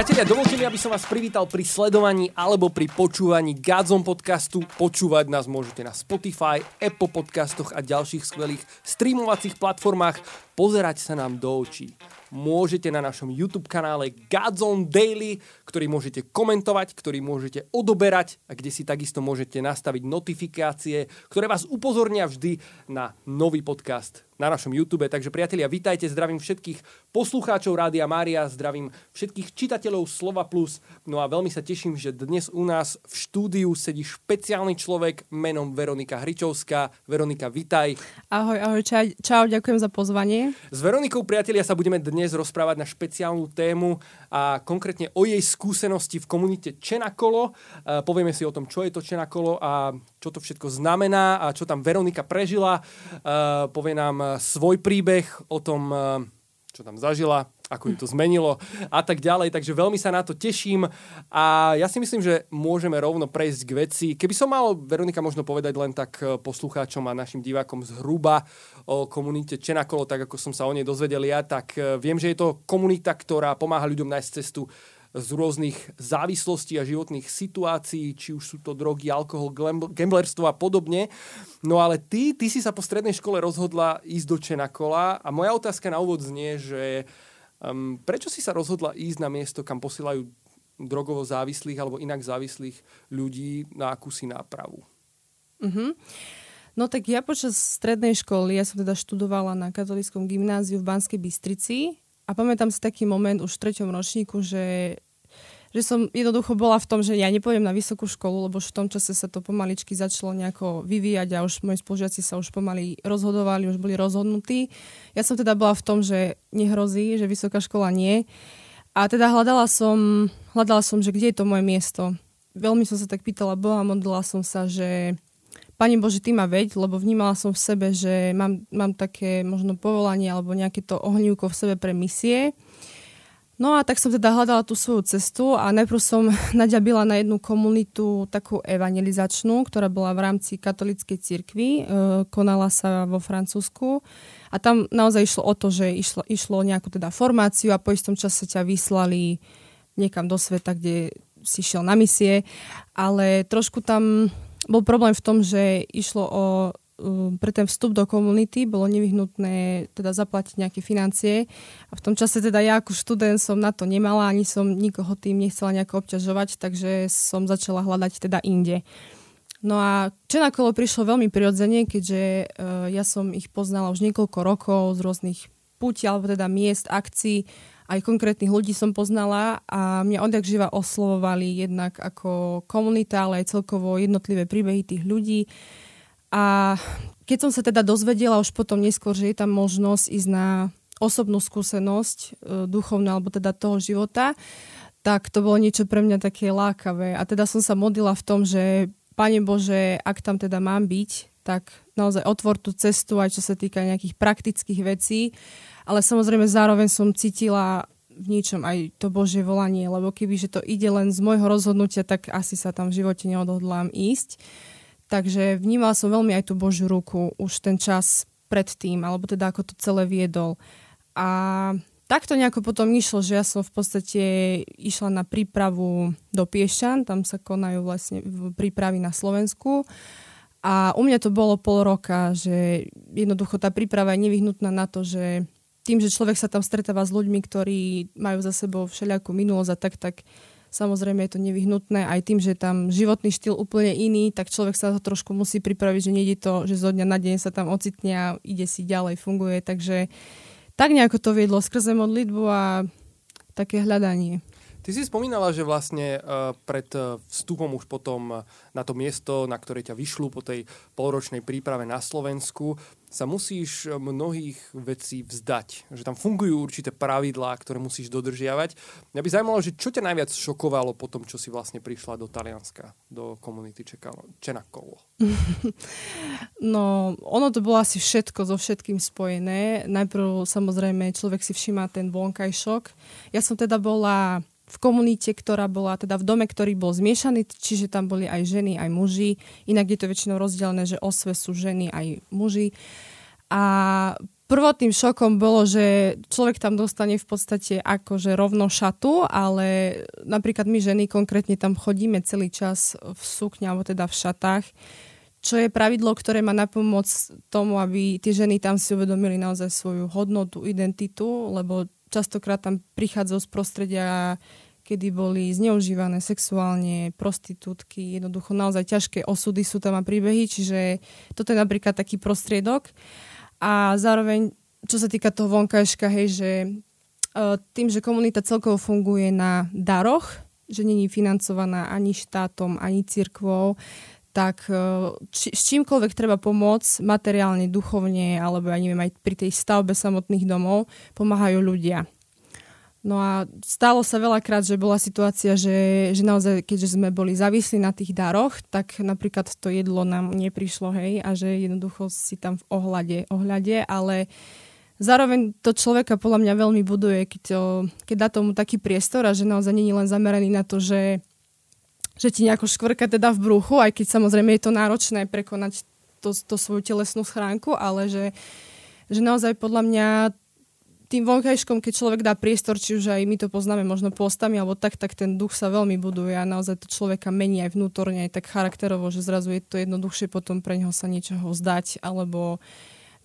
Priatelia, dovolte mi, aby som vás privítal pri sledovaní alebo pri počúvaní Godzone podcastu. Počúvať nás môžete na Spotify, Apple podcastoch a ďalších skvelých streamovacích platformách. Pozerať sa nám do očí môžete na našom YouTube kanále Godzone Daily, ktorý môžete komentovať, ktorý môžete odoberať a kde si takisto môžete nastaviť notifikácie, ktoré vás upozornia vždy na nový podcast na našom YouTube. Takže priatelia, vitajte, zdravím všetkých poslucháčov Rádia Mária, zdravím všetkých čitateľov Slova Plus. No a veľmi sa teším, že dnes u nás v štúdiu sedí špeciálny človek menom Veronika Hričovská. Veronika, vitaj. Ahoj, ahoj, čau, čau, ďakujem za pozvanie. S Veronikou, priatelia, sa budeme dnes rozprávať na špeciálnu tému a konkrétne o jej skúsenosti v komunite Čenakolo. Povieme si o tom, čo je to Čenakolo a čo to všetko znamená a čo tam Veronika prežila. Povie nám svoj príbeh o tom, eh, čo tam zažila, ako ju to zmenilo a tak ďalej. Takže veľmi sa na to teším a ja si myslím, že môžeme rovno prejsť k veci. Keby som mal, Veronika, možno povedať len tak eh, poslucháčom a našim divákom zhruba o komunite Čenakolo, tak ako som sa o nej dozvedel ja, tak eh, viem, že je to komunita, ktorá pomáha ľuďom nájsť cestu z rôznych závislostí a životných situácií, či už sú to drogy, alkohol, gamblerstvo a podobne. No ale ty, ty si sa po strednej škole rozhodla ísť do Čenakola a moja otázka na úvod znie, že um, prečo si sa rozhodla ísť na miesto, kam posielajú drogovo závislých alebo inak závislých ľudí na akúsi nápravu? Mm-hmm. No tak ja počas strednej školy, ja som teda študovala na katolickom gymnáziu v Banskej Bystrici a pamätám si taký moment už v treťom ročníku, že, že som jednoducho bola v tom, že ja nepôjdem na vysokú školu, lebo už v tom čase sa to pomaličky začalo nejako vyvíjať a už moji spolužiaci sa už pomaly rozhodovali, už boli rozhodnutí. Ja som teda bola v tom, že nehrozí, že vysoká škola nie. A teda hľadala som, hľadala som, že kde je to moje miesto. Veľmi som sa tak pýtala Boha, modlila som sa, že Pani Bože, Ty ma veď, lebo vnímala som v sebe, že mám, mám také možno povolanie alebo nejaké to ohnívko v sebe pre misie. No a tak som teda hľadala tú svoju cestu a najprv som naďabila na jednu komunitu takú evangelizačnú, ktorá bola v rámci katolíckej cirkvi, e, konala sa vo Francúzsku. A tam naozaj išlo o to, že išlo, išlo o nejakú teda formáciu a po istom čase ťa vyslali niekam do sveta, kde si šiel na misie, ale trošku tam bol problém v tom, že išlo o um, pre ten vstup do komunity bolo nevyhnutné teda zaplatiť nejaké financie a v tom čase teda ja ako študent som na to nemala, ani som nikoho tým nechcela nejako obťažovať, takže som začala hľadať teda inde. No a Čenakolo prišlo veľmi prirodzene, keďže uh, ja som ich poznala už niekoľko rokov z rôznych púti alebo teda miest, akcií aj konkrétnych ľudí som poznala a mňa odjak živa oslovovali jednak ako komunita, ale aj celkovo jednotlivé príbehy tých ľudí. A keď som sa teda dozvedela už potom neskôr, že je tam možnosť ísť na osobnú skúsenosť e, duchovná alebo teda toho života, tak to bolo niečo pre mňa také lákavé. A teda som sa modlila v tom, že Pane Bože, ak tam teda mám byť, tak naozaj otvor tú cestu aj čo sa týka nejakých praktických vecí ale samozrejme zároveň som cítila v niečom aj to Božie volanie, lebo keby že to ide len z môjho rozhodnutia, tak asi sa tam v živote neodhodlám ísť. Takže vnímala som veľmi aj tú Božiu ruku už ten čas predtým, alebo teda ako to celé viedol. A takto nejako potom išlo, že ja som v podstate išla na prípravu do Piešťan, tam sa konajú vlastne prípravy na Slovensku. A u mňa to bolo pol roka, že jednoducho tá príprava je nevyhnutná na to, že tým, že človek sa tam stretáva s ľuďmi, ktorí majú za sebou všelijakú minulosť a tak, tak samozrejme je to nevyhnutné. Aj tým, že tam životný štýl úplne iný, tak človek sa to trošku musí pripraviť, že nejde to, že zo dňa na deň sa tam ocitne a ide si ďalej, funguje. Takže tak nejako to viedlo skrze modlitbu a také hľadanie. Ty si spomínala, že vlastne uh, pred uh, vstupom už potom uh, na to miesto, na ktoré ťa vyšľú po tej polročnej príprave na Slovensku, sa musíš mnohých vecí vzdať. Že tam fungujú určité pravidlá, ktoré musíš dodržiavať. Mňa by zaujímalo, že čo ťa najviac šokovalo po tom, čo si vlastne prišla do Talianska, do komunity Čenakolo? No, ono to bolo asi všetko so všetkým spojené. Najprv samozrejme človek si všíma ten vonkajšok. Ja som teda bola v komunite, ktorá bola teda v dome, ktorý bol zmiešaný, čiže tam boli aj ženy, aj muži. Inak je to väčšinou rozdelené, že osve sú ženy aj muži. A prvotným šokom bolo, že človek tam dostane v podstate akože rovno šatu, ale napríklad my ženy konkrétne tam chodíme celý čas v sukni alebo teda v šatách, čo je pravidlo, ktoré má napomoc tomu, aby tie ženy tam si uvedomili naozaj svoju hodnotu, identitu, lebo častokrát tam prichádzajú z prostredia, kedy boli zneužívané sexuálne, prostitútky, jednoducho naozaj ťažké osudy sú tam a príbehy, čiže toto je napríklad taký prostriedok. A zároveň, čo sa týka toho vonkajška, hej, že uh, tým, že komunita celkovo funguje na daroch, že není financovaná ani štátom, ani cirkvou, tak uh, či, s čímkoľvek treba pomôcť, materiálne, duchovne, alebo ja neviem, aj pri tej stavbe samotných domov, pomáhajú ľudia. No a stalo sa veľakrát, že bola situácia, že, že naozaj, keďže sme boli závislí na tých daroch, tak napríklad to jedlo nám neprišlo, hej, a že jednoducho si tam v ohľade, ohľade ale zároveň to človeka podľa mňa veľmi buduje, keď, keď dá tomu taký priestor a že naozaj není len zameraný na to, že, že ti nejako škvrka teda v bruchu, aj keď samozrejme je to náročné prekonať to, to svoju telesnú schránku, ale že, že naozaj podľa mňa tým vonkajškom, keď človek dá priestor, či už aj my to poznáme možno postami alebo tak, tak ten duch sa veľmi buduje a naozaj to človeka mení aj vnútorne, aj tak charakterovo, že zrazu je to jednoduchšie potom pre neho sa niečoho zdať alebo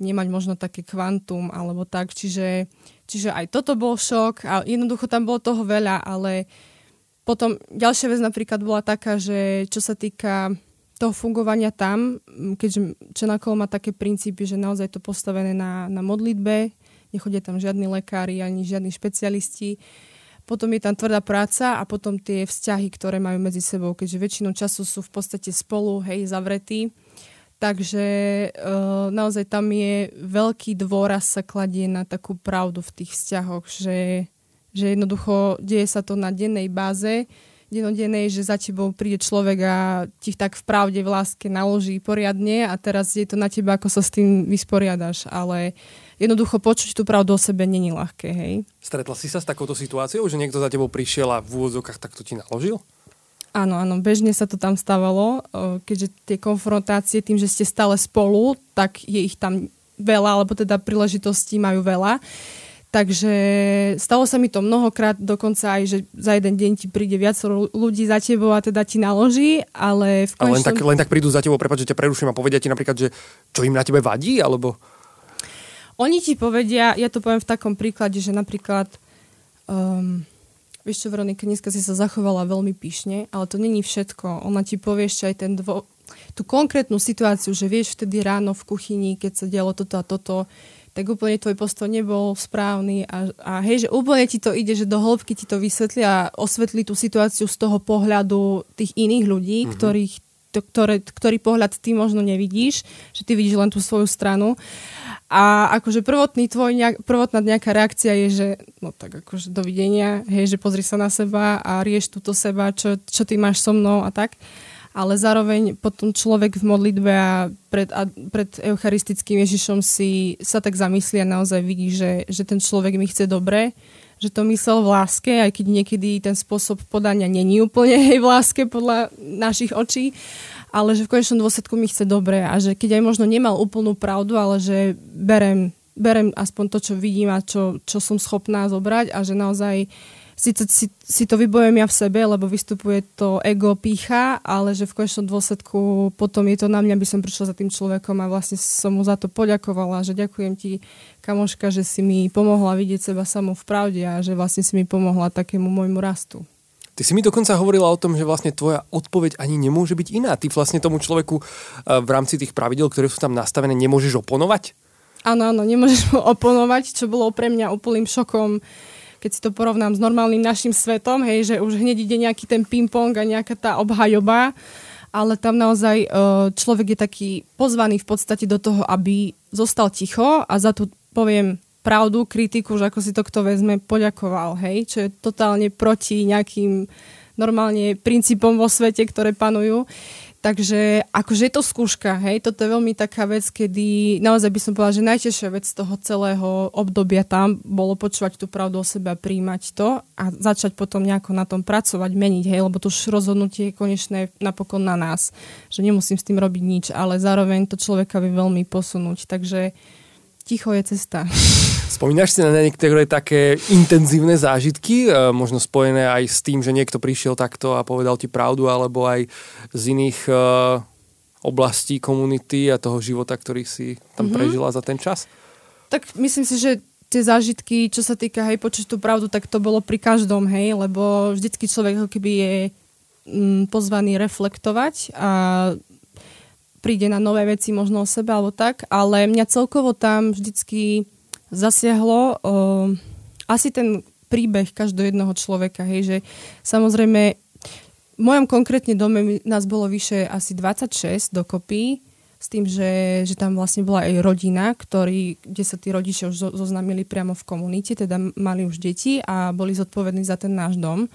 nemať možno také kvantum alebo tak. Čiže, čiže aj toto bol šok a jednoducho tam bolo toho veľa, ale potom ďalšia vec napríklad bola taká, že čo sa týka toho fungovania tam, keďže Čenakol má také princípy, že naozaj to postavené na, na modlitbe, nechodia tam žiadni lekári ani žiadni špecialisti. Potom je tam tvrdá práca a potom tie vzťahy, ktoré majú medzi sebou, keďže väčšinou času sú v podstate spolu, hej, zavretí. Takže e, naozaj tam je veľký dôraz sa kladie na takú pravdu v tých vzťahoch, že, že jednoducho deje sa to na dennej báze, denodennej, že za tebou príde človek a ti tak v pravde, v láske naloží poriadne a teraz je to na teba, ako sa s tým vysporiadaš. Ale jednoducho počuť tú pravdu o sebe není ľahké, hej. Stretla si sa s takouto situáciou, že niekto za tebou prišiel a v úvodzokách takto ti naložil? Áno, áno, bežne sa to tam stávalo, keďže tie konfrontácie tým, že ste stále spolu, tak je ich tam veľa, alebo teda príležitostí majú veľa. Takže stalo sa mi to mnohokrát, dokonca aj, že za jeden deň ti príde viac ľudí za tebou a teda ti naloží, ale v konečnom... Ale len tak, len tak prídu za tebou, prepáč, že ťa preruším a povedia ti napríklad, že čo im na tebe vadí, alebo... Oni ti povedia, ja to poviem v takom príklade, že napríklad, um, vieš čo, Veronika, dneska si sa zachovala veľmi pyšne, ale to není všetko. Ona ti povie ešte aj ten dvo, tú konkrétnu situáciu, že vieš vtedy ráno v kuchyni, keď sa dialo toto a toto, tak úplne tvoj postoj nebol správny a, a hej, že úplne ti to ide, že do hĺbky ti to vysvetli a osvetlí tú situáciu z toho pohľadu tých iných ľudí, mm-hmm. ktorých to, ktoré, ktorý pohľad ty možno nevidíš, že ty vidíš len tú svoju stranu. A akože prvotný tvoj, nejak, prvotná nejaká reakcia je, že no tak akože dovidenia, hej, že pozri sa na seba a rieš túto seba, čo, čo ty máš so mnou a tak. Ale zároveň potom človek v modlitbe a pred, a pred eucharistickým Ježišom si sa tak zamyslí a naozaj vidí, že, že ten človek mi chce dobre, že to myslel v láske, aj keď niekedy ten spôsob podania není úplne hej, v láske podľa našich očí, ale že v konečnom dôsledku mi chce dobre a že keď aj možno nemal úplnú pravdu, ale že berem, berem aspoň to, čo vidím a čo, čo som schopná zobrať a že naozaj síce si, si to vybojujem ja v sebe, lebo vystupuje to ego, pícha, ale že v konečnom dôsledku potom je to na mňa, aby som prišla za tým človekom a vlastne som mu za to poďakovala, že ďakujem ti, kamoška, že si mi pomohla vidieť seba samú v pravde a že vlastne si mi pomohla takému môjmu rastu. Ty si mi dokonca hovorila o tom, že vlastne tvoja odpoveď ani nemôže byť iná. Ty vlastne tomu človeku eh, v rámci tých pravidel, ktoré sú tam nastavené, nemôžeš oponovať? Áno, áno, nemôžeš mu oponovať, čo bolo pre mňa úplným šokom keď si to porovnám s normálnym našim svetom, hej, že už hneď ide nejaký ten ping-pong a nejaká tá obhajoba, ale tam naozaj e, človek je taký pozvaný v podstate do toho, aby zostal ticho a za tú, poviem, pravdu, kritiku, že ako si to kto vezme, poďakoval, hej, čo je totálne proti nejakým normálne princípom vo svete, ktoré panujú. Takže akože je to skúška, hej, toto je veľmi taká vec, kedy naozaj by som povedala, že najťažšia vec toho celého obdobia tam bolo počúvať tú pravdu o sebe a príjmať to a začať potom nejako na tom pracovať, meniť, hej, lebo to už rozhodnutie je konečné napokon na nás, že nemusím s tým robiť nič, ale zároveň to človeka vie veľmi posunúť, takže ticho je cesta. Spomínaš si na niektoré také intenzívne zážitky, e, možno spojené aj s tým, že niekto prišiel takto a povedal ti pravdu, alebo aj z iných e, oblastí komunity a toho života, ktorý si tam mm-hmm. prežila za ten čas? Tak myslím si, že tie zážitky, čo sa týka, hej, počuť tú pravdu, tak to bolo pri každom, hej, lebo vždycky človek ako keby je mm, pozvaný reflektovať a príde na nové veci možno o sebe alebo tak, ale mňa celkovo tam vždycky zasiahlo uh, asi ten príbeh každého jedného človeka, hej, že samozrejme v mojom konkrétne dome nás bolo vyše asi 26 dokopy, s tým, že, že tam vlastne bola aj rodina, ktorý, kde sa tí rodičia už zoznámili priamo v komunite, teda mali už deti a boli zodpovední za ten náš dom.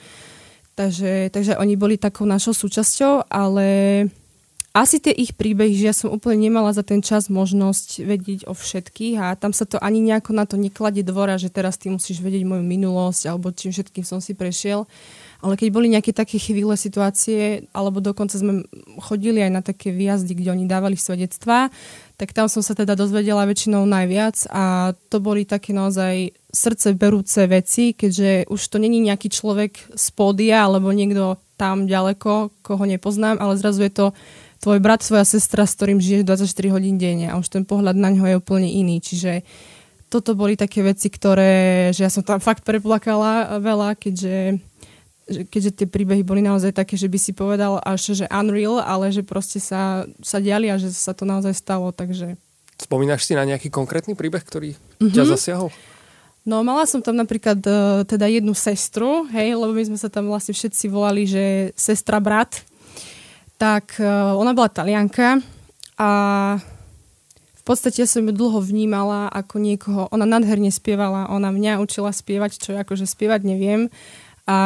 Takže, takže oni boli takou našou súčasťou, ale asi tie ich príbehy, že ja som úplne nemala za ten čas možnosť vedieť o všetkých a tam sa to ani nejako na to nekladie dvora, že teraz ty musíš vedieť moju minulosť alebo čím všetkým som si prešiel. Ale keď boli nejaké také chvíle situácie, alebo dokonca sme chodili aj na také výjazdy, kde oni dávali svedectvá, tak tam som sa teda dozvedela väčšinou najviac a to boli také naozaj srdce berúce veci, keďže už to není nejaký človek z pódia alebo niekto tam ďaleko, koho nepoznám, ale zrazu je to tvoj brat, tvoja sestra, s ktorým žiješ 24 hodín denne a už ten pohľad na ňo je úplne iný. Čiže toto boli také veci, ktoré, že ja som tam fakt preplakala veľa, keďže že keďže tie príbehy boli naozaj také, že by si povedal až, že unreal, ale že proste sa, sa diali a že sa to naozaj stalo, takže... Spomínaš si na nejaký konkrétny príbeh, ktorý mm-hmm. ťa zasiahol? No mala som tam napríklad uh, teda jednu sestru, hej, lebo my sme sa tam vlastne všetci volali, že sestra brat. Tak uh, ona bola talianka a v podstate som ju dlho vnímala ako niekoho, ona nádherne spievala, ona mňa učila spievať, čo ja akože spievať neviem, a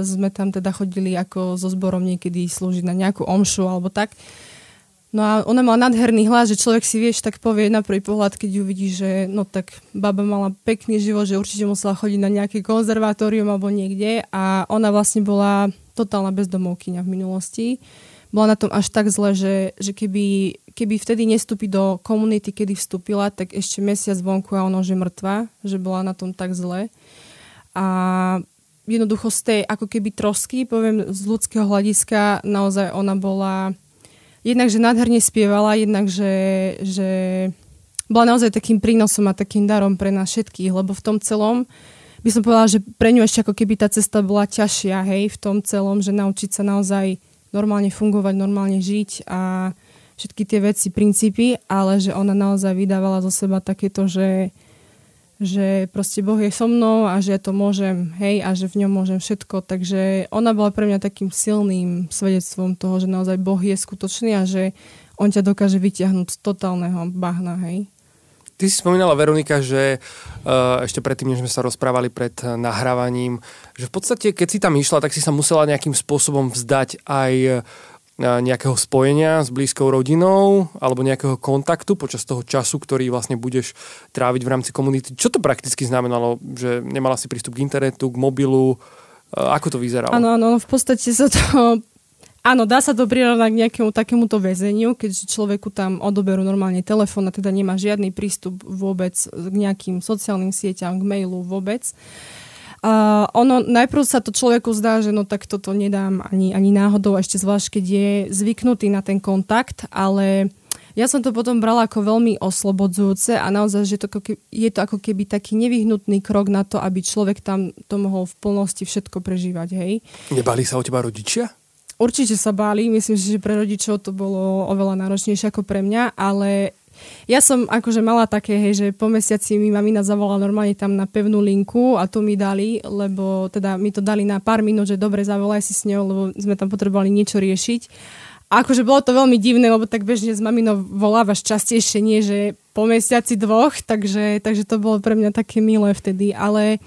sme tam teda chodili ako so zborom niekedy slúžiť na nejakú omšu alebo tak. No a ona mala nádherný hlas, že človek si vieš tak povie na prvý pohľad, keď ju vidí, že no tak baba mala pekný život, že určite musela chodiť na nejaké konzervatórium alebo niekde a ona vlastne bola totálna bezdomovkyňa v minulosti. Bola na tom až tak zle, že, že keby, keby vtedy nestúpi do komunity, kedy vstúpila, tak ešte mesiac vonku a ono, že mŕtva, že bola na tom tak zle. A jednoducho z tej ako keby trosky, poviem z ľudského hľadiska, naozaj ona bola jednak, nádherne spievala, jednak, že bola naozaj takým prínosom a takým darom pre nás všetkých, lebo v tom celom by som povedala, že pre ňu ešte ako keby tá cesta bola ťažšia, hej, v tom celom, že naučiť sa naozaj normálne fungovať, normálne žiť a všetky tie veci, princípy, ale že ona naozaj vydávala zo seba takéto, že že proste Boh je so mnou a že ja to môžem, hej, a že v ňom môžem všetko. Takže ona bola pre mňa takým silným svedectvom toho, že naozaj Boh je skutočný a že on ťa dokáže vyťahnuť z totálneho bahna, hej. Ty si spomínala, Veronika, že uh, ešte predtým, než sme sa rozprávali pred nahrávaním, že v podstate, keď si tam išla, tak si sa musela nejakým spôsobom vzdať aj nejakého spojenia s blízkou rodinou alebo nejakého kontaktu počas toho času, ktorý vlastne budeš tráviť v rámci komunity. Čo to prakticky znamenalo? Že nemala si prístup k internetu, k mobilu? Ako to vyzeralo? Áno, áno, v podstate sa to... Áno, dá sa to prirovnať k nejakému takémuto väzeniu, keďže človeku tam odoberú normálne telefón a teda nemá žiadny prístup vôbec k nejakým sociálnym sieťam, k mailu vôbec. Uh, ono, najprv sa to človeku zdá, že no tak toto nedám ani, ani náhodou, ešte zvlášť, keď je zvyknutý na ten kontakt, ale ja som to potom brala ako veľmi oslobodzujúce a naozaj, že to, je to ako keby taký nevyhnutný krok na to, aby človek tam to mohol v plnosti všetko prežívať, hej. Nebali sa o teba rodičia? Určite sa báli, myslím, že pre rodičov to bolo oveľa náročnejšie ako pre mňa, ale ja som akože mala také, hej, že po mesiaci mi mamina zavolala normálne tam na pevnú linku a to mi dali, lebo teda mi to dali na pár minút, že dobre, zavolaj si s ňou, lebo sme tam potrebovali niečo riešiť. A akože bolo to veľmi divné, lebo tak bežne s maminou volávaš častejšie, nie že po mesiaci dvoch, takže, takže to bolo pre mňa také milé vtedy, ale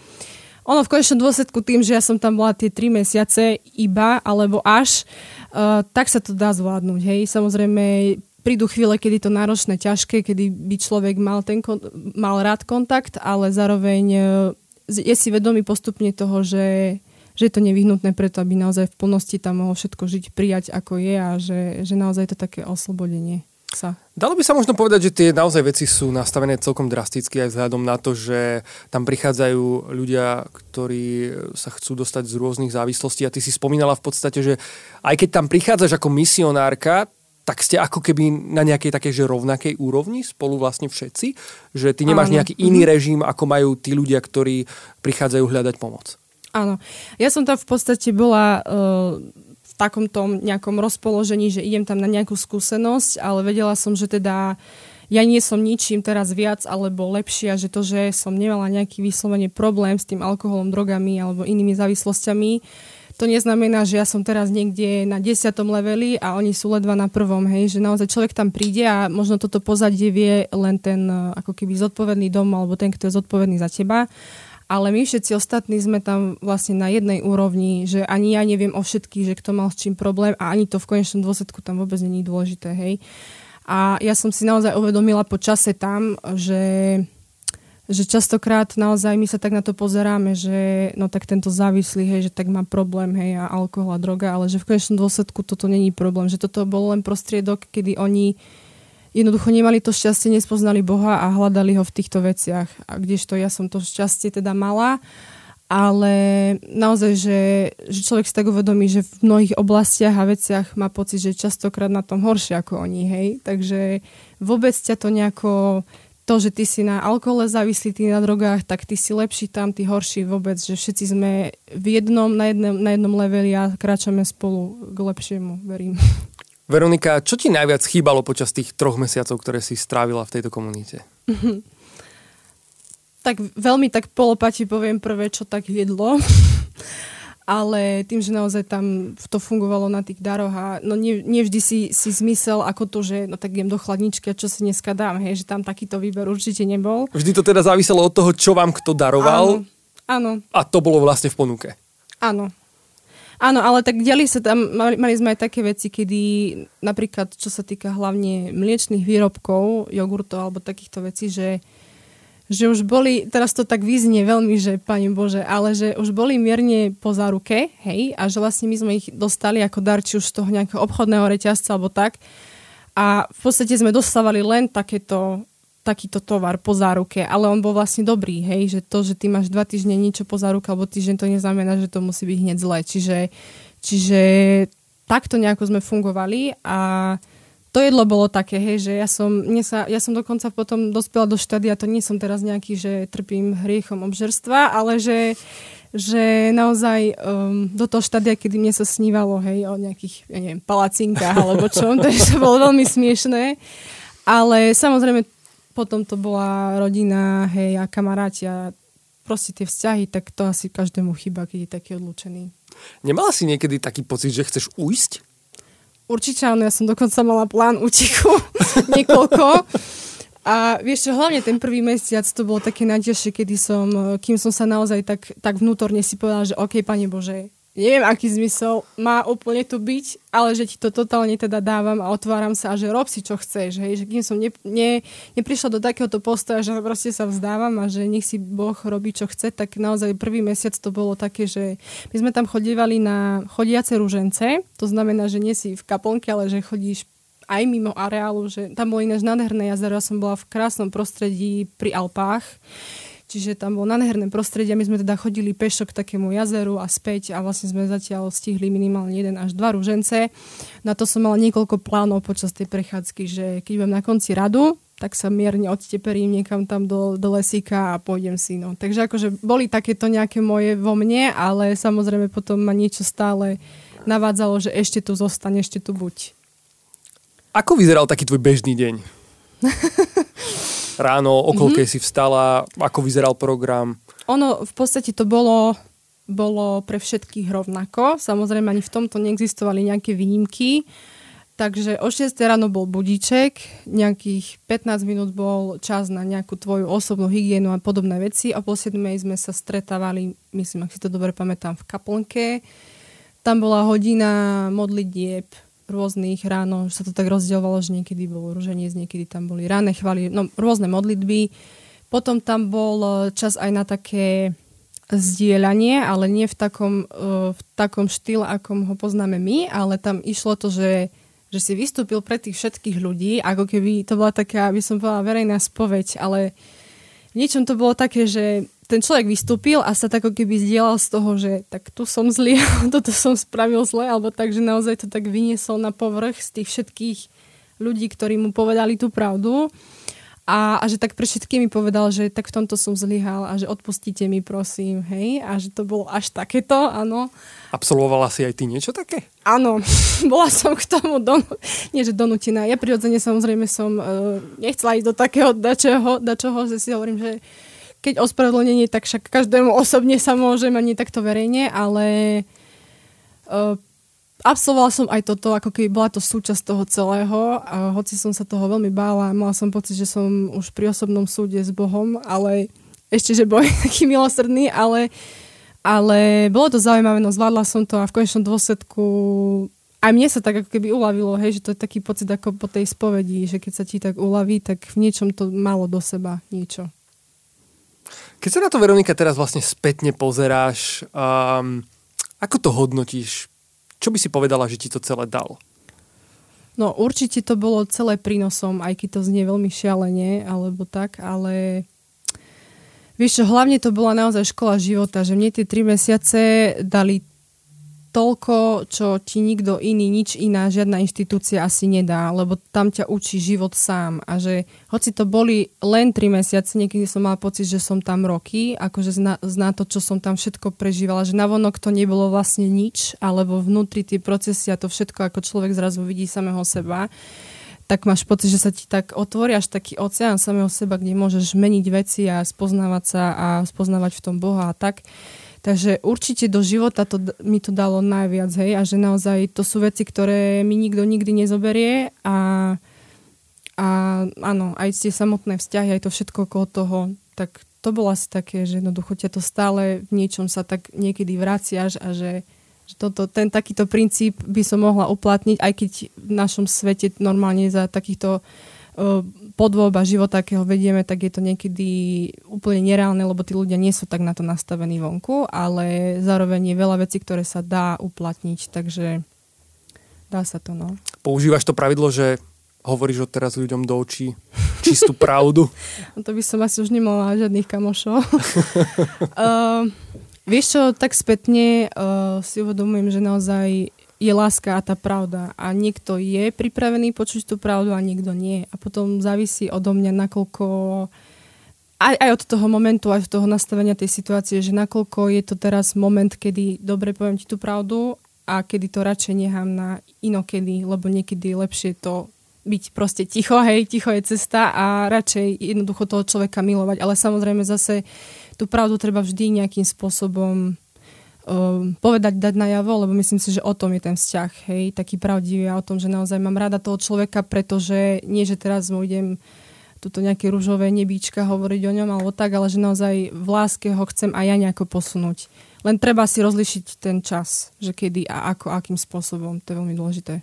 ono v konečnom dôsledku tým, že ja som tam bola tie tri mesiace iba, alebo až, uh, tak sa to dá zvládnuť, hej. Samozrejme, prídu chvíle, kedy to náročné, ťažké, kedy by človek mal, ten, mal rád kontakt, ale zároveň e, je si vedomý postupne toho, že, že je to nevyhnutné preto, aby naozaj v plnosti tam mohol všetko žiť, prijať ako je a že, že naozaj je to také oslobodenie. Sa. Dalo by sa možno povedať, že tie naozaj veci sú nastavené celkom drasticky aj vzhľadom na to, že tam prichádzajú ľudia, ktorí sa chcú dostať z rôznych závislostí a ty si spomínala v podstate, že aj keď tam prichádzaš ako misionárka, tak ste ako keby na nejakej takej že rovnakej úrovni spolu vlastne všetci? Že ty nemáš Áno. nejaký iný mhm. režim, ako majú tí ľudia, ktorí prichádzajú hľadať pomoc? Áno. Ja som tam v podstate bola uh, takomto nejakom rozpoložení, že idem tam na nejakú skúsenosť, ale vedela som, že teda ja nie som ničím teraz viac alebo lepšia, že to, že som nemala nejaký vyslovene problém s tým alkoholom, drogami alebo inými závislosťami, to neznamená, že ja som teraz niekde na desiatom leveli a oni sú ledva na prvom, hej, že naozaj človek tam príde a možno toto pozadie vie len ten ako keby zodpovedný dom alebo ten, kto je zodpovedný za teba ale my všetci ostatní sme tam vlastne na jednej úrovni, že ani ja neviem o všetkých, že kto mal s čím problém a ani to v konečnom dôsledku tam vôbec není dôležité, hej. A ja som si naozaj uvedomila po čase tam, že, že častokrát naozaj my sa tak na to pozeráme, že no tak tento závislý, hej, že tak má problém, hej, a alkohol a droga, ale že v konečnom dôsledku toto není problém, že toto bol len prostriedok, kedy oni jednoducho nemali to šťastie, nespoznali Boha a hľadali ho v týchto veciach. A kdežto ja som to šťastie teda mala, ale naozaj, že, že človek si tak uvedomí, že v mnohých oblastiach a veciach má pocit, že častokrát na tom horšie ako oni, hej. Takže vôbec ťa to nejako to, že ty si na alkohole závislý, ty na drogách, tak ty si lepší tam, ty horší vôbec, že všetci sme v jednom, na jednom, na jednom leveli a kráčame spolu k lepšiemu, verím. Veronika, čo ti najviac chýbalo počas tých troch mesiacov, ktoré si strávila v tejto komunite? Tak veľmi tak polopati poviem prvé, čo tak jedlo. Ale tým, že naozaj tam to fungovalo na tých daroch a no nie, nie vždy si, si zmysel ako to, že no tak idem do chladničky a čo si dneska dám, hej, že tam takýto výber určite nebol. Vždy to teda záviselo od toho, čo vám kto daroval. Áno, áno. A to bolo vlastne v ponuke. Áno, Áno, ale tak diali sa tam, mali, mali sme aj také veci, kedy napríklad, čo sa týka hlavne mliečných výrobkov, jogurtov alebo takýchto vecí, že, že už boli, teraz to tak vyznie veľmi, že pani Bože, ale že už boli mierne po záruke, hej, a že vlastne my sme ich dostali ako dar, či už z toho nejakého obchodného reťazca alebo tak. A v podstate sme dostávali len takéto takýto tovar po záruke, ale on bol vlastne dobrý, hej, že to, že ty máš dva týždne niečo po záruke alebo týždeň, to neznamená, že to musí byť hneď zle. Čiže, čiže takto nejako sme fungovali a to jedlo bolo také, hej, že ja som, sa, ja som dokonca potom dospela do štádia, to nie som teraz nejaký, že trpím hriechom obžerstva, ale že, že naozaj um, do toho štádia, kedy mne sa snívalo, hej, o nejakých, ja neviem, palacinkách alebo čo, takže to bolo veľmi smiešné. Ale samozrejme potom to bola rodina, hej, a kamaráti a proste tie vzťahy, tak to asi každému chyba, keď je taký odlučený. Nemala si niekedy taký pocit, že chceš ujsť? Určite áno, ja som dokonca mala plán úteku niekoľko. A vieš čo, hlavne ten prvý mesiac to bolo také najťažšie, kedy som, kým som sa naozaj tak, tak vnútorne si povedala, že OK, Pane Bože, neviem, aký zmysel má úplne tu byť, ale že ti to totálne teda dávam a otváram sa a že rob si, čo chceš. Hej? Že kým som ne, ne, neprišla do takéhoto postoja, že proste sa vzdávam a že nech si Boh robí, čo chce, tak naozaj prvý mesiac to bolo také, že my sme tam chodívali na chodiace rúžence, to znamená, že nie si v kaplnke, ale že chodíš aj mimo areálu, že tam bolo ináč nádherné jazero, ja som bola v krásnom prostredí pri Alpách Čiže tam bolo nádherné prostredie. My sme teda chodili pešo k takému jazeru a späť a vlastne sme zatiaľ stihli minimálne jeden až dva rúžence. Na to som mala niekoľko plánov počas tej prechádzky, že keď budem na konci radu, tak sa mierne odteperím niekam tam do, do lesíka a pôjdem si. No. Takže akože boli takéto nejaké moje vo mne, ale samozrejme potom ma niečo stále navádzalo, že ešte tu zostane, ešte tu buď. Ako vyzeral taký tvoj bežný deň? ráno, o koľkej mm-hmm. si vstala, ako vyzeral program? Ono v podstate to bolo, bolo pre všetkých rovnako. Samozrejme ani v tomto neexistovali nejaké výnimky. Takže o 6 ráno bol budíček, nejakých 15 minút bol čas na nejakú tvoju osobnú hygienu a podobné veci. O pol 7 sme sa stretávali, myslím, ak si to dobre pamätám, v kaplnke. Tam bola hodina modlitieb, rôznych ráno, že sa to tak rozdielovalo, že niekedy bolo ruženiec, niekedy tam boli ráne chvály, no rôzne modlitby. Potom tam bol e, čas aj na také zdieľanie, ale nie v takom, e, v takom štýle, akom ho poznáme my, ale tam išlo to, že že si vystúpil pre tých všetkých ľudí, ako keby to bola taká, by som povedala, verejná spoveď, ale v niečom to bolo také, že ten človek vystúpil a sa tak ako keby zdieľal z toho, že tak tu som zlý, toto som spravil zle, alebo tak, že naozaj to tak vyniesol na povrch z tých všetkých ľudí, ktorí mu povedali tú pravdu. A, a že tak pre všetkými povedal, že tak v tomto som zlyhal a že odpustite mi prosím, hej. A že to bolo až takéto, áno. Absolvovala si aj ty niečo také? Áno, bola som k tomu, don, nie že donútená. Ja prirodzene samozrejme som uh, nechcela ísť do takého dačoho, dačoho, že si hovorím, že keď ospravedlnenie, tak však každému osobne sa môžem, ani takto verejne, ale uh, absolvovala som aj toto, ako keby bola to súčasť toho celého. A hoci som sa toho veľmi bála, mala som pocit, že som už pri osobnom súde s Bohom, ale ešte, že boj taký milosrdný, ale, ale bolo to zaujímavé, no zvládla som to a v konečnom dôsledku aj mne sa tak ako keby uľavilo, hej, že to je taký pocit ako po tej spovedi, že keď sa ti tak uľaví, tak v niečom to malo do seba niečo. Keď sa na to, Veronika, teraz vlastne spätne pozeráš, um, ako to hodnotíš? Čo by si povedala, že ti to celé dalo? No určite to bolo celé prínosom, aj keď to znie veľmi šialene, alebo tak, ale vieš čo, hlavne to bola naozaj škola života, že mne tie tri mesiace dali toľko, čo ti nikto iný, nič iná, žiadna inštitúcia asi nedá, lebo tam ťa učí život sám a že hoci to boli len tri mesiace, niekedy som mala pocit, že som tam roky, akože zná, zná to, čo som tam všetko prežívala, že navonok to nebolo vlastne nič, alebo vnútri tie procesy a to všetko, ako človek zrazu vidí samého seba, tak máš pocit, že sa ti tak otvorí až taký oceán samého seba, kde môžeš meniť veci a spoznávať sa a spoznávať v tom Boha a tak. Takže určite do života to, mi to dalo najviac, hej, a že naozaj to sú veci, ktoré mi nikto nikdy nezoberie a, a áno, aj tie samotné vzťahy, aj to všetko okolo toho, tak to bolo asi také, že jednoducho ťa to stále v niečom sa tak niekedy vraciaš a že, že toto, ten takýto princíp by som mohla uplatniť, aj keď v našom svete normálne za takýchto uh, podvoba života, akého vedieme, tak je to niekedy úplne nereálne, lebo tí ľudia nie sú tak na to nastavení vonku, ale zároveň je veľa vecí, ktoré sa dá uplatniť, takže dá sa to, no. Používaš to pravidlo, že hovoríš od teraz ľuďom do očí čistú pravdu? no to by som asi už nemala žiadnych kamošov. uh, vieš čo, tak spätne uh, si uvedomujem, že naozaj je láska a tá pravda. A niekto je pripravený počuť tú pravdu a niekto nie. A potom závisí odo mňa, nakoľko aj, aj od toho momentu, aj od toho nastavenia tej situácie, že nakoľko je to teraz moment, kedy dobre poviem ti tú pravdu a kedy to radšej nechám na inokedy, lebo niekedy je lepšie to byť proste ticho, hej, ticho je cesta a radšej jednoducho toho človeka milovať. Ale samozrejme zase tú pravdu treba vždy nejakým spôsobom um, povedať, dať najavo, lebo myslím si, že o tom je ten vzťah, hej, taký pravdivý a o tom, že naozaj mám rada toho človeka, pretože nie, že teraz mu idem tuto nejaké rúžové nebíčka hovoriť o ňom alebo tak, ale že naozaj v láske ho chcem aj ja nejako posunúť. Len treba si rozlišiť ten čas, že kedy a ako, akým spôsobom, to je veľmi dôležité.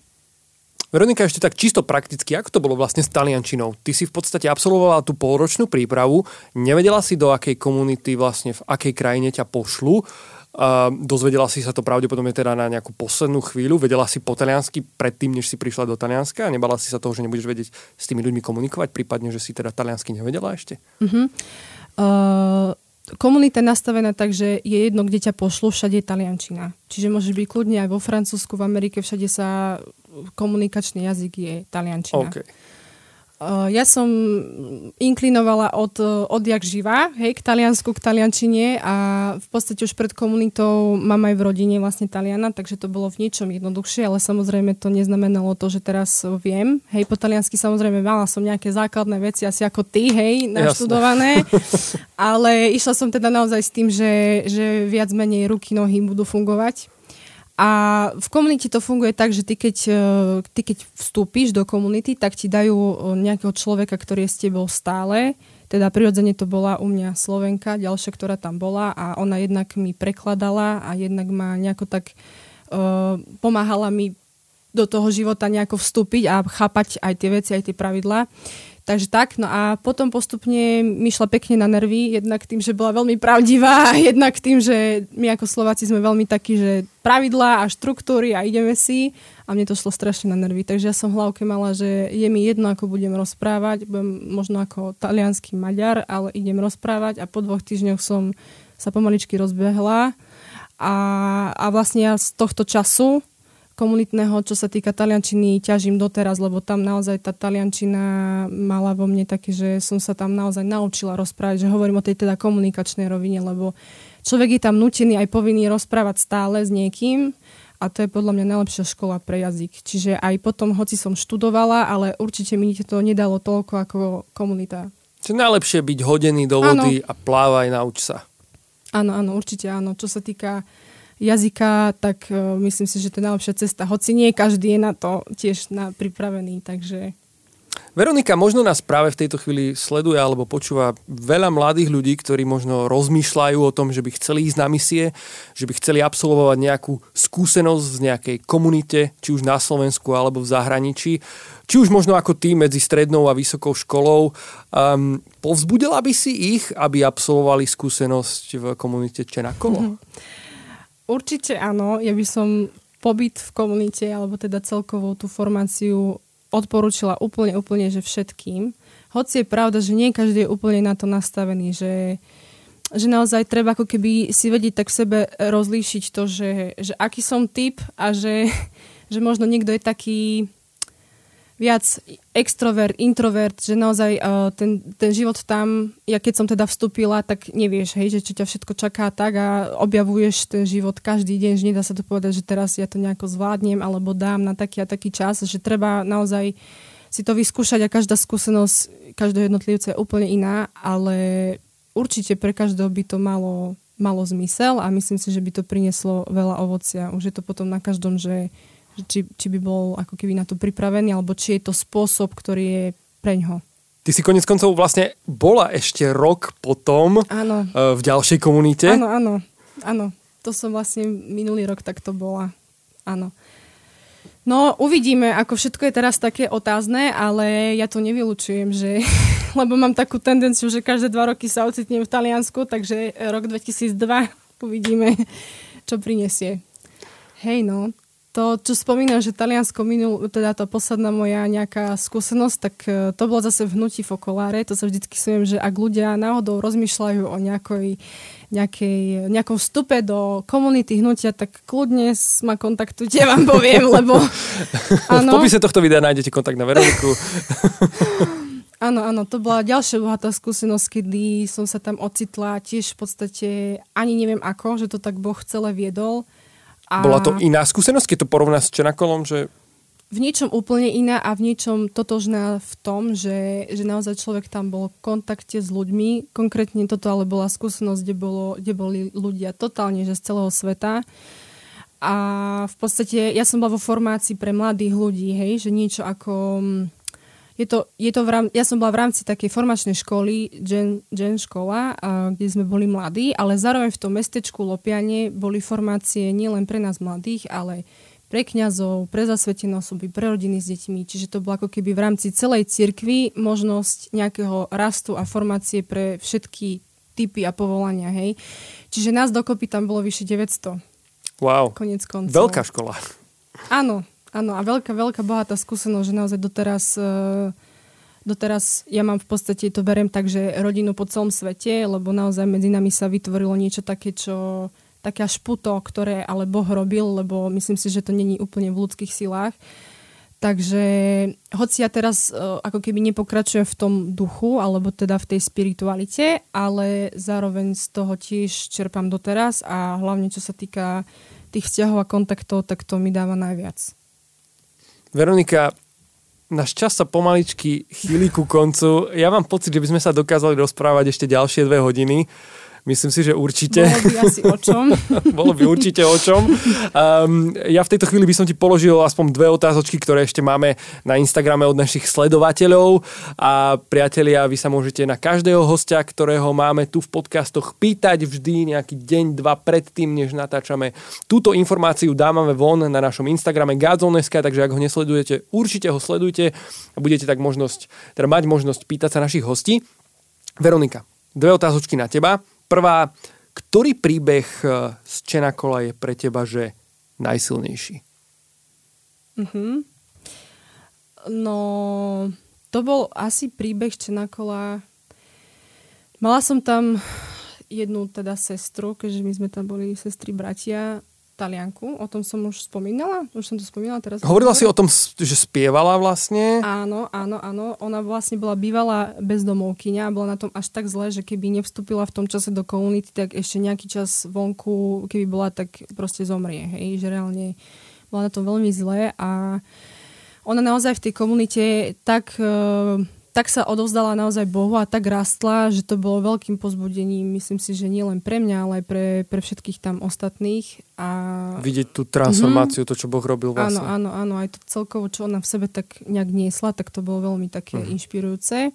Veronika, ešte tak čisto prakticky, ako to bolo vlastne s taliančinou? Ty si v podstate absolvovala tú polročnú prípravu, nevedela si do akej komunity vlastne, v akej krajine ťa pošlu. Uh, dozvedela si sa to pravdepodobne teda na nejakú poslednú chvíľu, vedela si po taliansky predtým, než si prišla do Talianska a nebala si sa toho, že nebudeš vedieť s tými ľuďmi komunikovať, prípadne, že si teda taliansky nevedela ešte? Uh-huh. Uh, komunita je nastavená tak, že je jedno, kde ťa pošlu, všade je taliančina. Čiže môžeš byť kľudne aj vo Francúzsku, v Amerike, všade sa komunikačný jazyk je taliančina. Okay. Uh, ja som inklinovala od, odjak živa, hej, k Taliansku, k Taliančine a v podstate už pred komunitou mám aj v rodine vlastne Taliana, takže to bolo v niečom jednoduchšie, ale samozrejme to neznamenalo to, že teraz viem. Hej, po taliansky samozrejme mala som nejaké základné veci, asi ako ty, hej, naštudované, ale išla som teda naozaj s tým, že, že viac menej ruky, nohy budú fungovať a v komunite to funguje tak, že ty keď, e, ty keď vstúpiš do komunity, tak ti dajú e, nejakého človeka, ktorý je s tebou stále. Teda prirodzene to bola u mňa Slovenka, ďalšia, ktorá tam bola a ona jednak mi prekladala a jednak ma nejako tak uh, pomáhala mi do toho života nejako vstúpiť a chápať aj tie veci, aj tie pravidlá. Takže tak, no a potom postupne mi šla pekne na nervy, jednak tým, že bola veľmi pravdivá a jednak tým, že my ako Slováci sme veľmi takí, že pravidlá a štruktúry a ideme si. A mne to šlo strašne na nervy. Takže ja som v hlavke mala, že je mi jedno, ako budem rozprávať, budem možno ako talianský Maďar, ale idem rozprávať. A po dvoch týždňoch som sa pomaličky rozbehla. A, a vlastne ja z tohto času komunitného, čo sa týka taliančiny, ťažím doteraz, lebo tam naozaj tá taliančina mala vo mne také, že som sa tam naozaj naučila rozprávať, že hovorím o tej teda komunikačnej rovine, lebo človek je tam nutený aj povinný rozprávať stále s niekým a to je podľa mňa najlepšia škola pre jazyk. Čiže aj potom, hoci som študovala, ale určite mi to nedalo toľko ako komunita. Čiže najlepšie byť hodený do vody ano. a plávaj, nauč sa. Áno, áno, určite áno. Čo sa týka jazyka, tak uh, myslím si, že to je najlepšia cesta. Hoci nie každý je na to tiež na, pripravený, takže... Veronika, možno nás práve v tejto chvíli sleduje alebo počúva veľa mladých ľudí, ktorí možno rozmýšľajú o tom, že by chceli ísť na misie, že by chceli absolvovať nejakú skúsenosť z nejakej komunite, či už na Slovensku alebo v zahraničí, či už možno ako ty medzi strednou a vysokou školou. Um, povzbudila by si ich, aby absolvovali skúsenosť v komunite Čenakolo? Mm-hmm. Určite áno. Ja by som pobyt v komunite, alebo teda celkovou tú formáciu odporúčila úplne, úplne, že všetkým. Hoci je pravda, že nie každý je úplne na to nastavený, že, že naozaj treba ako keby si vedieť tak v sebe rozlíšiť to, že, že aký som typ a že, že možno niekto je taký viac extrovert, introvert, že naozaj uh, ten, ten život tam, ja keď som teda vstúpila, tak nevieš, hej, že čo ťa všetko čaká tak a objavuješ ten život každý deň, že nedá sa to povedať, že teraz ja to nejako zvládnem alebo dám na taký a taký čas, že treba naozaj si to vyskúšať a každá skúsenosť každého jednotlivca je úplne iná, ale určite pre každého by to malo, malo zmysel a myslím si, že by to prinieslo veľa ovocia. Už je to potom na každom, že či, či by bol ako keby na to pripravený, alebo či je to spôsob, ktorý je pre ňoho. Ty si konec koncov vlastne bola ešte rok potom áno. E, v ďalšej komunite. Áno, áno, áno. To som vlastne minulý rok takto bola. Áno. No, uvidíme, ako všetko je teraz také otázne, ale ja to nevylučujem, že, lebo mám takú tendenciu, že každé dva roky sa ocitnem v Taliansku, takže rok 2002 uvidíme, čo prinesie. Hej, no, to, čo spomínam, že Taliansko minul, teda tá posledná moja nejaká skúsenosť, tak e, to bolo zase v hnutí v okoláre. To sa vždycky sviem, že ak ľudia náhodou rozmýšľajú o nejakej, nejakej, nejakom vstupe do komunity hnutia, tak kľudne ma kontaktujte, vám poviem, lebo... Áno. V popise tohto videa nájdete kontakt na Veroniku. Áno, áno, to bola ďalšia bohatá skúsenosť, kedy som sa tam ocitla tiež v podstate ani neviem ako, že to tak Boh celé viedol a... Bola to iná skúsenosť, keď to porovná s Čenakolom, že v niečom úplne iná a v niečom totožná v tom, že, že naozaj človek tam bol v kontakte s ľuďmi. Konkrétne toto ale bola skúsenosť, kde, bolo, kde boli ľudia totálne že z celého sveta. A v podstate ja som bola vo formácii pre mladých ľudí, hej, že niečo ako je to, je to v rám, ja som bola v rámci takej formačnej školy, Gen, Gen škola, a, kde sme boli mladí, ale zároveň v tom mestečku Lopiane boli formácie nielen pre nás mladých, ale pre kňazov, pre zasvetené osoby, pre rodiny s deťmi. Čiže to bolo ako keby v rámci celej cirkvi možnosť nejakého rastu a formácie pre všetky typy a povolania. Hej. Čiže nás dokopy tam bolo vyše 900. Wow. Konec koncov. Veľká škola. Áno, Áno, a veľká, veľká bohatá skúsenosť, že naozaj doteraz, uh, doteraz ja mám v podstate, to beriem tak, že rodinu po celom svete, lebo naozaj medzi nami sa vytvorilo niečo také, čo také až puto, ktoré ale Boh robil, lebo myslím si, že to není úplne v ľudských silách. Takže hoci ja teraz uh, ako keby nepokračujem v tom duchu, alebo teda v tej spiritualite, ale zároveň z toho tiež čerpám doteraz a hlavne čo sa týka tých vzťahov a kontaktov, tak to mi dáva najviac. Veronika, náš čas sa pomaličky chýli ku koncu. Ja mám pocit, že by sme sa dokázali rozprávať ešte ďalšie dve hodiny. Myslím si, že určite. Bolo by asi o čom. Bolo by určite o čom. Um, ja v tejto chvíli by som ti položil aspoň dve otázočky, ktoré ešte máme na Instagrame od našich sledovateľov. A priatelia, vy sa môžete na každého hostia, ktorého máme tu v podcastoch, pýtať vždy nejaký deň, dva predtým, než natáčame. Túto informáciu dávame von na našom Instagrame Gazon.sk, takže ak ho nesledujete, určite ho sledujte a budete tak možnosť, teda mať možnosť pýtať sa našich hostí. Veronika, dve otázočky na teba. Prvá, ktorý príbeh e, z Čenakola je pre teba, že najsilnejší? Mm-hmm. No, to bol asi príbeh Čenakola. Mala som tam jednu teda sestru, keďže my sme tam boli sestry bratia Talianku, o tom som už spomínala, už som to spomínala teraz. Hovorila si o tom, že spievala vlastne? Áno, áno, áno. Ona vlastne bola bývalá bezdomovkyňa a bola na tom až tak zle, že keby nevstúpila v tom čase do komunity, tak ešte nejaký čas vonku, keby bola, tak proste zomrie. Hej, že reálne bola na tom veľmi zle a ona naozaj v tej komunite tak... Uh, tak sa odovzdala naozaj Bohu a tak rastla, že to bolo veľkým pozbudením, myslím si, že nie len pre mňa, ale aj pre, pre všetkých tam ostatných. A... Vidieť tú transformáciu, mm-hmm. to, čo Boh robil vlastne. Áno, áno, áno, aj to celkovo, čo ona v sebe tak nejak niesla, tak to bolo veľmi také mm. inšpirujúce.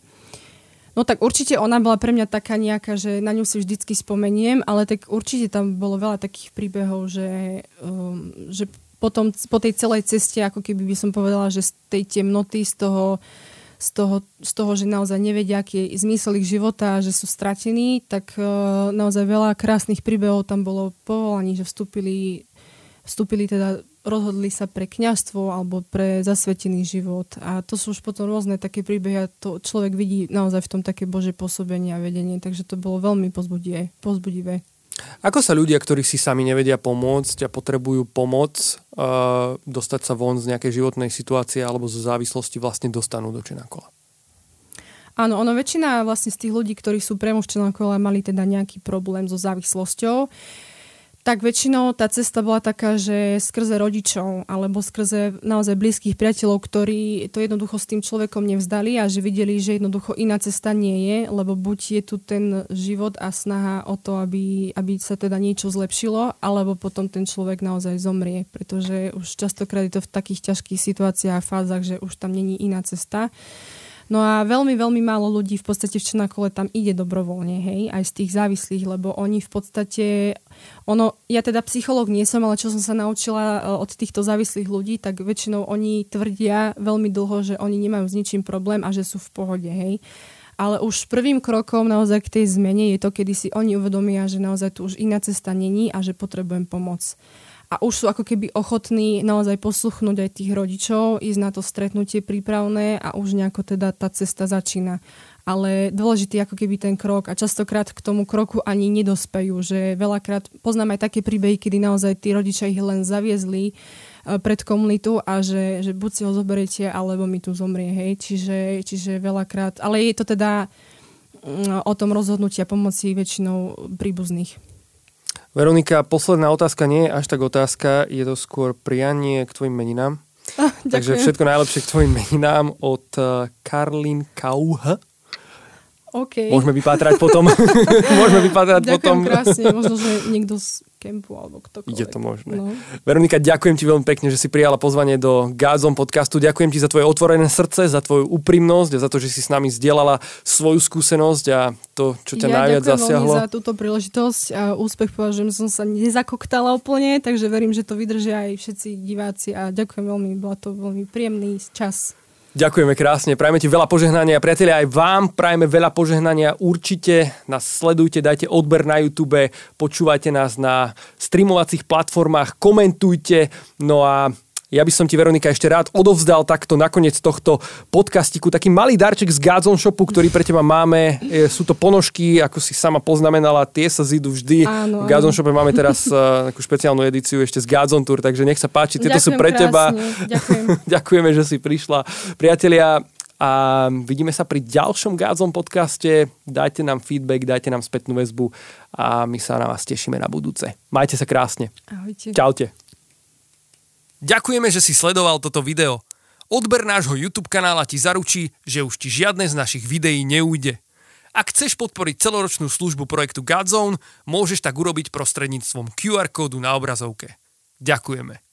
No tak určite ona bola pre mňa taká nejaká, že na ňu si vždycky spomeniem, ale tak určite tam bolo veľa takých príbehov, že, um, že potom po tej celej ceste, ako keby by som povedala, že z tej temnoty, z toho z toho, z toho, že naozaj nevedia, aký je zmysel ich života, že sú stratení, tak uh, naozaj veľa krásnych príbehov tam bolo povolaní, že vstúpili, vstúpili teda, rozhodli sa pre kňastvo alebo pre zasvetený život. A to sú už potom rôzne také príbehy a to človek vidí naozaj v tom také Bože pôsobenie a vedenie, takže to bolo veľmi pozbudivé. Ako sa ľudia, ktorí si sami nevedia pomôcť a potrebujú pomoc, uh, dostať sa von z nejakej životnej situácie alebo zo závislosti vlastne dostanú do Čenakola? Áno, ono väčšina vlastne z tých ľudí, ktorí sú priamo Čenakole, mali teda nejaký problém so závislosťou. Uh, tak väčšinou tá cesta bola taká, že skrze rodičov alebo skrze naozaj blízkych priateľov, ktorí to jednoducho s tým človekom nevzdali a že videli, že jednoducho iná cesta nie je, lebo buď je tu ten život a snaha o to, aby, aby sa teda niečo zlepšilo, alebo potom ten človek naozaj zomrie, pretože už častokrát je to v takých ťažkých situáciách a fázach, že už tam není iná cesta. No a veľmi, veľmi málo ľudí v podstate v Černakole tam ide dobrovoľne, hej, aj z tých závislých, lebo oni v podstate, ono, ja teda psychológ nie som, ale čo som sa naučila e, od týchto závislých ľudí, tak väčšinou oni tvrdia veľmi dlho, že oni nemajú s ničím problém a že sú v pohode, hej. Ale už prvým krokom naozaj k tej zmene je to, kedy si oni uvedomia, že naozaj tu už iná cesta není a že potrebujem pomoc a už sú ako keby ochotní naozaj posluchnúť aj tých rodičov, ísť na to stretnutie prípravné a už nejako teda tá cesta začína. Ale dôležitý ako keby ten krok a častokrát k tomu kroku ani nedospejú, že veľakrát poznám aj také príbehy, kedy naozaj tí rodičia ich len zaviezli e, pred komunitu a že, že buď si ho zoberiete, alebo mi tu zomrie, hej. Čiže, čiže veľakrát, ale je to teda mm, o tom rozhodnutia pomoci väčšinou príbuzných. Veronika, posledná otázka nie je až tak otázka, je to skôr prianie k tvojim meninám. Ah, Takže všetko najlepšie k tvojim meninám od uh, Karlin Kauh. Okay. Môžeme vypátrať potom. Môžeme vypátrať Ďakujem potom. krásne, možno, že niekto z kempu alebo ktokoľvek. Je to možné. No. Veronika, ďakujem ti veľmi pekne, že si prijala pozvanie do Gázom podcastu. Ďakujem ti za tvoje otvorené srdce, za tvoju úprimnosť a za to, že si s nami zdieľala svoju skúsenosť a to, čo ťa ja najviac zasiahlo. za túto príležitosť a úspech považujem, že som sa nezakoktala úplne, takže verím, že to vydržia aj všetci diváci a ďakujem veľmi, bola to veľmi príjemný čas. Ďakujeme krásne, prajeme ti veľa požehnania. Priatelia, aj vám prajeme veľa požehnania. Určite nás sledujte, dajte odber na YouTube, počúvajte nás na streamovacích platformách, komentujte. No a ja by som ti, Veronika, ešte rád odovzdal takto nakoniec tohto podcastiku taký malý darček z Gazon Shopu, ktorý pre teba máme. Sú to ponožky, ako si sama poznamenala, tie sa zídu vždy. Áno, v Gazon Shope máme teraz uh, takú špeciálnu edíciu ešte z Gazon Tour, takže nech sa páči, tieto Ďakujem sú pre krásne. teba. Ďakujem. Ďakujeme, že si prišla. Priatelia, a vidíme sa pri ďalšom Gázom podcaste. Dajte nám feedback, dajte nám spätnú väzbu a my sa na vás tešíme na budúce. Majte sa krásne. Ahojte. Čaute. Ďakujeme, že si sledoval toto video. Odber nášho YouTube kanála ti zaručí, že už ti žiadne z našich videí neújde. Ak chceš podporiť celoročnú službu projektu Godzone, môžeš tak urobiť prostredníctvom QR kódu na obrazovke. Ďakujeme.